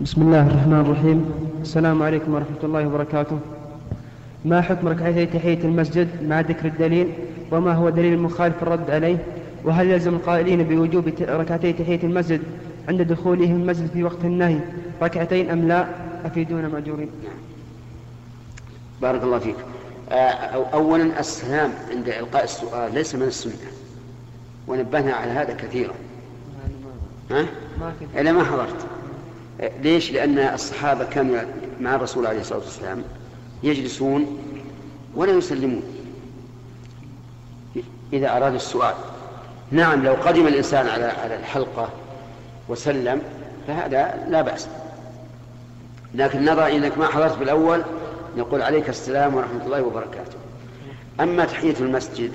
بسم الله الرحمن الرحيم السلام عليكم ورحمة الله وبركاته ما حكم ركعتي تحية المسجد مع ذكر الدليل وما هو دليل المخالف الرد عليه وهل يلزم القائلين بوجوب ركعتي تحية المسجد عند دخولهم المسجد في وقت النهي ركعتين أم لا أفيدون مأجورين بارك الله فيك أولا السلام عند إلقاء السؤال ليس من السنة ونبهنا على هذا كثيرا ها؟ ما إلا ما حضرت ليش؟ لأن الصحابة كانوا مع الرسول عليه الصلاة والسلام يجلسون ولا يسلمون. إذا أرادوا السؤال. نعم لو قدم الإنسان على على الحلقة وسلم فهذا لا بأس. لكن نرى إنك ما حضرت بالأول نقول عليك السلام ورحمة الله وبركاته. أما تحية المسجد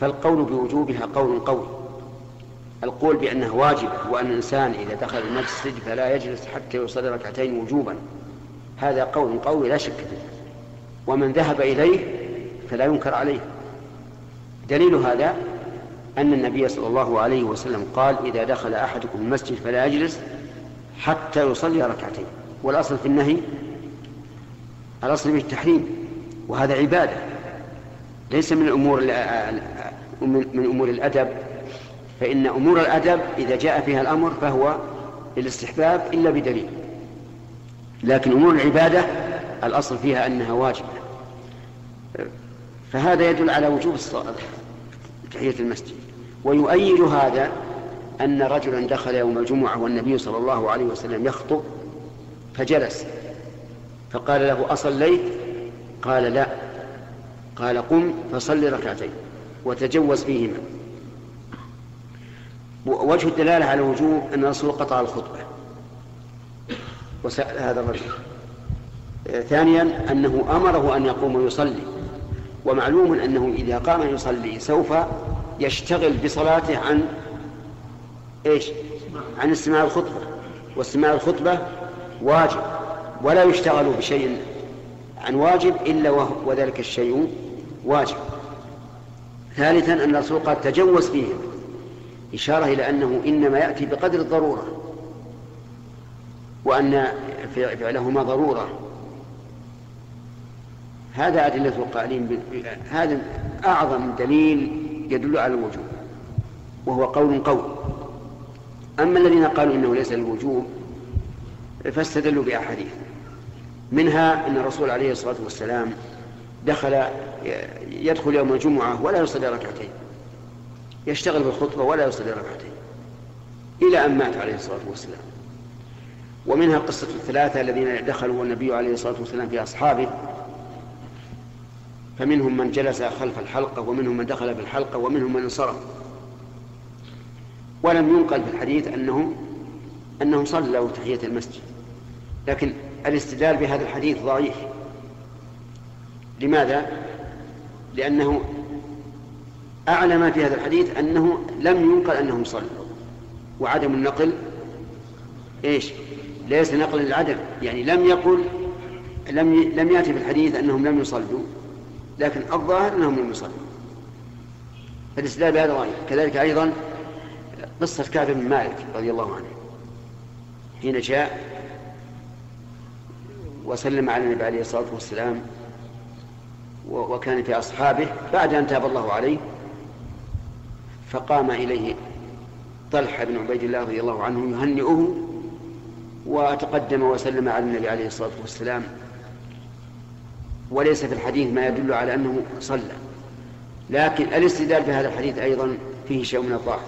فالقول بوجوبها قول قوي. القول بأنها واجبة وأن الإنسان إذا دخل المسجد فلا يجلس حتى يصلي ركعتين وجوبا. هذا قول قوي لا شك فيه. ومن ذهب إليه فلا ينكر عليه. دليل هذا أن النبي صلى الله عليه وسلم قال إذا دخل أحدكم المسجد فلا يجلس حتى يصلي ركعتين. والأصل في النهي الأصل في التحريم. وهذا عبادة. ليس من أمور من أمور الأدب فإن أمور الأدب إذا جاء فيها الأمر فهو للاستحباب إلا بدليل. لكن أمور العبادة الأصل فيها أنها واجبة. فهذا يدل على وجوب تحية المسجد. ويؤيد هذا أن رجلا دخل يوم الجمعة والنبي صلى الله عليه وسلم يخطب فجلس. فقال له أصليت؟ قال لا. قال قم فصل ركعتين وتجوز فيهما. وجه الدلالة على الوجوب أن الرسول قطع الخطبة. وسأل هذا الرجل. ثانيا أنه أمره أن يقوم ويصلي. ومعلوم أنه إذا قام يصلي سوف يشتغل بصلاته عن إيش؟ عن استماع الخطبة. واستماع الخطبة واجب. ولا يشتغل بشيء عن واجب إلا وذلك الشيء واجب. ثالثا أن الرسول قد تجوز فيه. إشارة إلى أنه إنما يأتي بقدر الضرورة وأن فعلهما ضرورة. هذا أدلة القائلين هذا أعظم دليل يدل على الوجوب وهو قول قول. أما الذين قالوا إنه ليس للوجوب فاستدلوا بأحاديث. منها أن الرسول عليه الصلاة والسلام دخل يدخل يوم الجمعة ولا يصلي ركعتين. يشتغل بالخطبة ولا يصلي ركعتين إلى أن مات عليه الصلاة والسلام. ومنها قصة الثلاثة الذين دخلوا النبي عليه الصلاة والسلام في أصحابه. فمنهم من جلس خلف الحلقة ومنهم من دخل في الحلقة ومنهم من انصرف. ولم ينقل في الحديث أنهم أنهم صلوا تحية المسجد. لكن الاستدلال بهذا الحديث ضعيف. لماذا؟ لأنه أعلى ما في هذا الحديث أنه لم ينقل أنهم صلوا. وعدم النقل إيش؟ ليس نقل للعدم يعني لم يقل لم ي... لم يأتي في الحديث أنهم لم يصلوا لكن الظاهر أنهم لم يصلوا. فالاستدلال بهذا ضعيف كذلك أيضا قصة كعب بن مالك رضي الله عنه. حين جاء وسلم على النبي عليه الصلاة والسلام وكان في أصحابه بعد أن تاب الله عليه فقام إليه طلحة بن عبيد الله رضي الله عنه يهنئه وتقدم وسلم على النبي عليه الصلاة والسلام. وليس في الحديث ما يدل على أنه صلى لكن الاستدلال بهذا الحديث أيضا فيه شيء من الضعف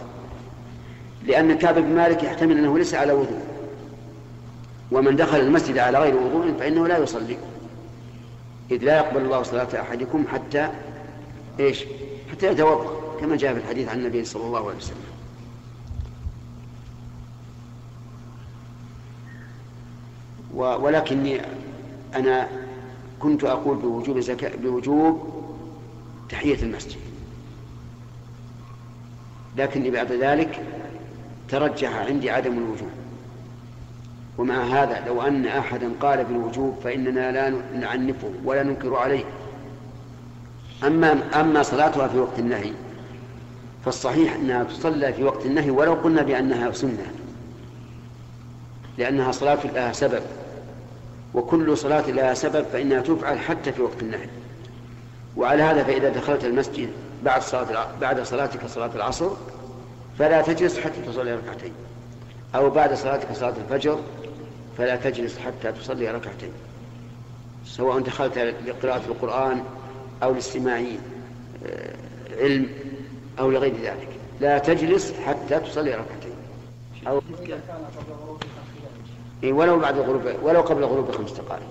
لأن كعب بن مالك يحتمل أنه ليس على وضوء ومن دخل المسجد على غير وضوء فإنه لا يصلي إذ لا يقبل الله صلاة أحدكم حتى إيش؟ حتى يتوضأ. كما جاء في الحديث عن النبي صلى الله عليه وسلم. ولكني أنا كنت أقول بوجوب زكاة بوجوب تحية المسجد. لكني بعد ذلك ترجح عندي عدم الوجوب. ومع هذا لو أن أحدا قال بالوجوب فإننا لا نعنفه ولا ننكر عليه. أما أما صلاتها في وقت النهي فالصحيح أنها تصلى في وقت النهي ولو قلنا بأنها سنة لأنها صلاة لها سبب وكل صلاة لها سبب فإنها تفعل حتى في وقت النهي. وعلى هذا فإذا دخلت المسجد بعد صلاة بعد صلاتك صلاة العصر فلا تجلس حتى تصلي ركعتين أو بعد صلاتك صلاة الفجر فلا تجلس حتى تصلي ركعتين. سواء دخلت لقراءة القرآن أو لاستماع آه، علم أو لغير ذلك. لا تجلس حتى تصلي ركعتين. أو ولو بعد الغروب ولو قبل غروب خمس دقائق.